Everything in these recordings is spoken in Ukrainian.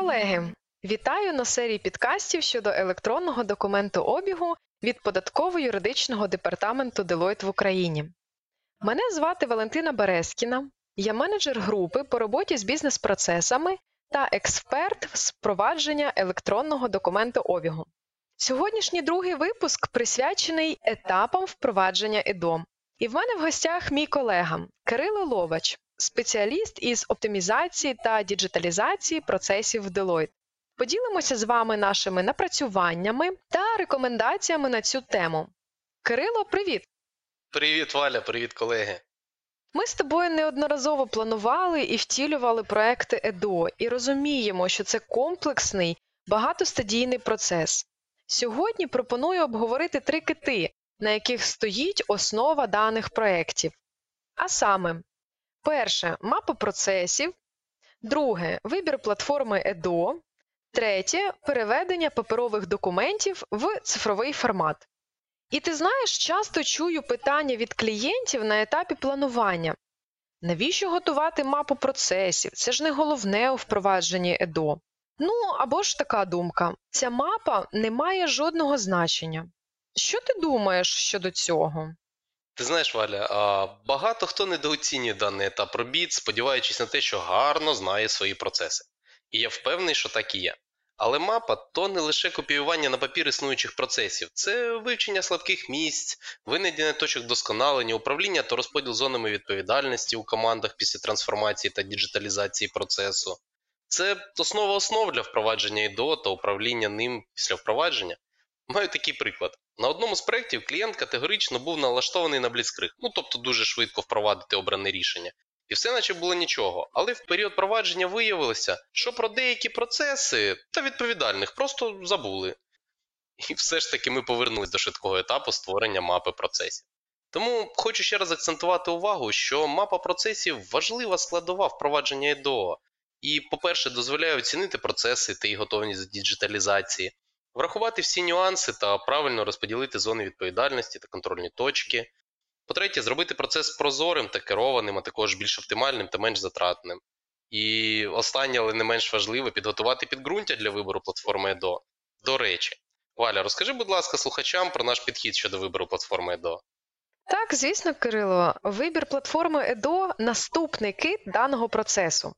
Колеги, вітаю на серії підкастів щодо електронного документу обігу від податково-юридичного департаменту Deloitte в Україні. Мене звати Валентина Березкіна, я менеджер групи по роботі з бізнес-процесами та експерт з впровадження електронного документу обігу. Сьогоднішній другий випуск присвячений етапам впровадження ЕДО. І в мене в гостях мій колега Кирило Ловач, спеціаліст із оптимізації та діджиталізації процесів в Deloitte. Поділимося з вами нашими напрацюваннями та рекомендаціями на цю тему. Кирило, привіт! Привіт, Валя, привіт, колеги. Ми з тобою неодноразово планували і втілювали проекти ЕДО і розуміємо, що це комплексний, багатостадійний процес. Сьогодні пропоную обговорити три кити, на яких стоїть основа даних проєктів. А саме, перше мапа процесів, друге вибір платформи ЕДО, третє переведення паперових документів в цифровий формат. І ти знаєш, часто чую питання від клієнтів на етапі планування. Навіщо готувати мапу процесів? Це ж не головне у впровадженні ЕДО. Ну або ж така думка: ця мапа не має жодного значення. Що ти думаєш щодо цього? Ти знаєш, Валя, багато хто недооцінює даний етап робіт, сподіваючись на те, що гарно знає свої процеси. І я впевнений, що так і є. Але мапа то не лише копіювання на папір існуючих процесів, це вивчення слабких місць, винайдення точок досконалення, управління та розподіл зонами відповідальності у командах після трансформації та діджиталізації процесу. Це основа основ для впровадження ІДО та управління ним після впровадження. Маю такий приклад. На одному з проєктів клієнт категорично був налаштований на бліцкриг, ну тобто дуже швидко впровадити обране рішення. І все наче було нічого, але в період провадження виявилося, що про деякі процеси та відповідальних просто забули. І все ж таки ми повернулись до швидкого етапу створення мапи процесів. Тому хочу ще раз акцентувати увагу, що мапа процесів важлива складова впровадження ЕДО, і, по-перше, дозволяє оцінити процеси та їх готовність до діджиталізації, врахувати всі нюанси та правильно розподілити зони відповідальності та контрольні точки. По-третє, зробити процес прозорим та керованим, а також більш оптимальним та менш затратним. І останнє, але не менш важливе, підготувати підґрунтя для вибору платформи EDO. До речі, Валя, розкажи, будь ласка, слухачам про наш підхід щодо вибору платформи EDO. Так, звісно, Кирило, вибір платформи EDO – наступний кит даного процесу.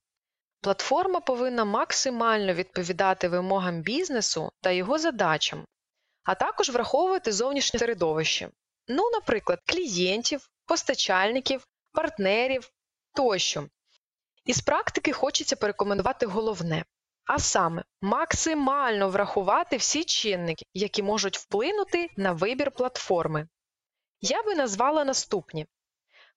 Платформа повинна максимально відповідати вимогам бізнесу та його задачам, а також враховувати зовнішнє середовище. Ну, наприклад, клієнтів, постачальників, партнерів тощо. Із практики хочеться порекомендувати головне, а саме максимально врахувати всі чинники, які можуть вплинути на вибір платформи. Я би назвала наступні: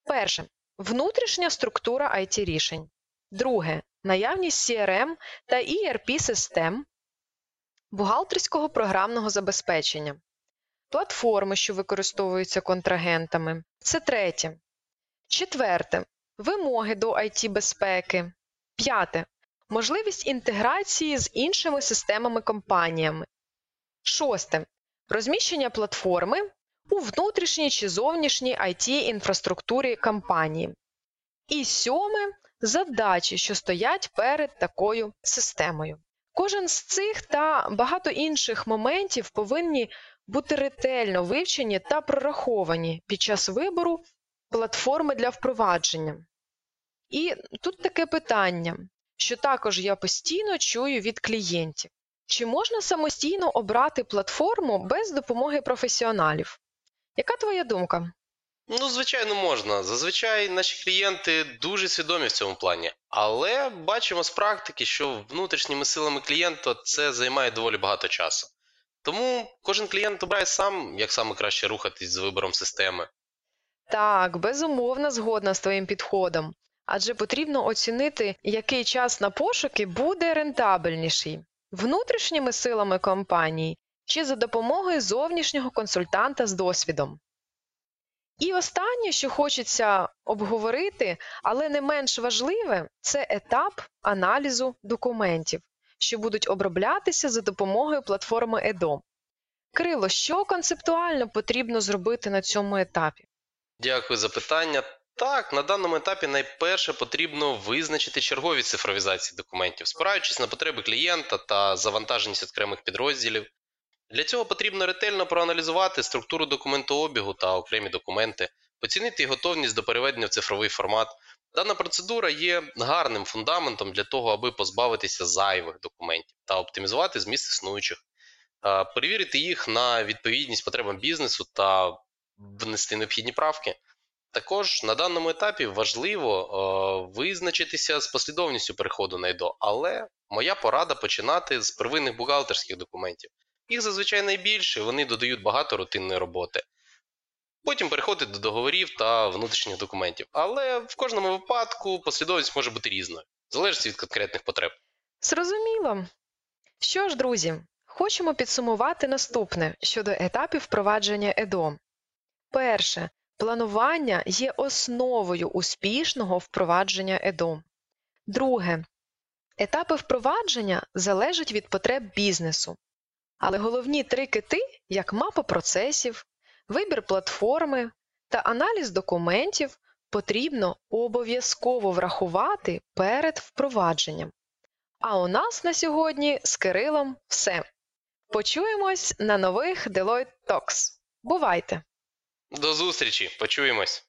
перше внутрішня структура IT рішень. Друге наявність CRM та ERP систем, бухгалтерського програмного забезпечення, платформи, що використовуються контрагентами. Це третє. Четверте. Вимоги до IT безпеки. П'яте. Можливість інтеграції з іншими системами компаніями. Шосте. Розміщення платформи у внутрішній чи зовнішній it інфраструктурі компанії. І сьоме задачі, що стоять перед такою системою. Кожен з цих та багато інших моментів повинні бути ретельно вивчені та прораховані під час вибору платформи для впровадження. І тут таке питання, що також я постійно чую від клієнтів: чи можна самостійно обрати платформу без допомоги професіоналів? Яка твоя думка? Ну, звичайно, можна. Зазвичай наші клієнти дуже свідомі в цьому плані, але бачимо з практики, що внутрішніми силами клієнта це займає доволі багато часу. Тому кожен клієнт обирає сам, як саме краще рухатись з вибором системи. Так, безумовно, згодна з твоїм підходом. Адже потрібно оцінити, який час на пошуки буде рентабельніший внутрішніми силами компанії чи за допомогою зовнішнього консультанта з досвідом. І останнє, що хочеться обговорити, але не менш важливе, це етап аналізу документів, що будуть оброблятися за допомогою платформи EDO. Крило, що концептуально потрібно зробити на цьому етапі? Дякую за питання. Так, на даному етапі найперше потрібно визначити черговість цифровізації документів, спираючись на потреби клієнта та завантаженість окремих підрозділів. Для цього потрібно ретельно проаналізувати структуру документообігу та окремі документи, оцінити готовність до переведення в цифровий формат. Дана процедура є гарним фундаментом для того, аби позбавитися зайвих документів та оптимізувати зміст існуючих, перевірити їх на відповідність потребам бізнесу та внести необхідні правки. Також на даному етапі важливо визначитися з послідовністю переходу на ЕДО, але моя порада починати з первинних бухгалтерських документів. Їх зазвичай найбільше, вони додають багато рутинної роботи. Потім переходити до договорів та внутрішніх документів. Але в кожному випадку послідовність може бути різною, залежить від конкретних потреб. Зрозуміло. Що ж, друзі, хочемо підсумувати наступне щодо етапів впровадження ЕДО. Перше. Планування є основою успішного впровадження ЕДО. Друге. Етапи впровадження залежать від потреб бізнесу. Але головні три кити, як мапа процесів, вибір платформи та аналіз документів, потрібно обов'язково врахувати перед впровадженням. А у нас на сьогодні з Кирилом все. Почуємось на нових Deloitte Talks. Бувайте! До зустрічі, почуємось!